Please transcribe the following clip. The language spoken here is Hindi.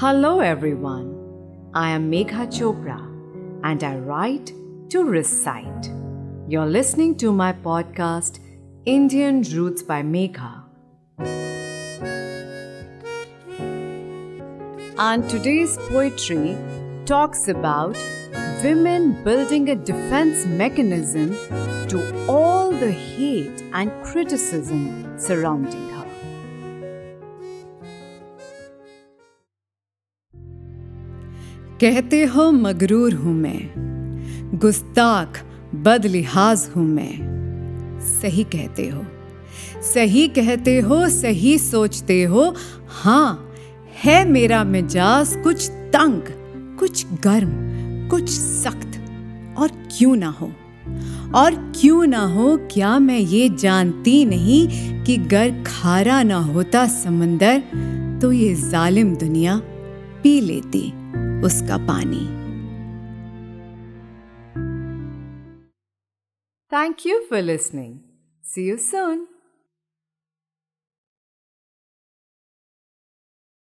Hello, everyone. I am Megha Chopra and I write to recite. You're listening to my podcast, Indian Roots by Megha. And today's poetry talks about women building a defense mechanism to all the hate and criticism surrounding her. कहते हो मगरूर हूँ मैं, गुस्ताख बदलिहाज हूँ मैं। सही कहते हो, सही कहते हो, सही सोचते हो हाँ है मेरा मिजाज कुछ तंग, कुछ गर्म, कुछ सख्त, और क्यों ना हो? और क्यों ना हो, क्या मैं ये जानती नहीं कि गर खारा ना होता समंदर तो ये जालिम दुनिया पी लेती। उसका पानी। Thank you for listening see you soon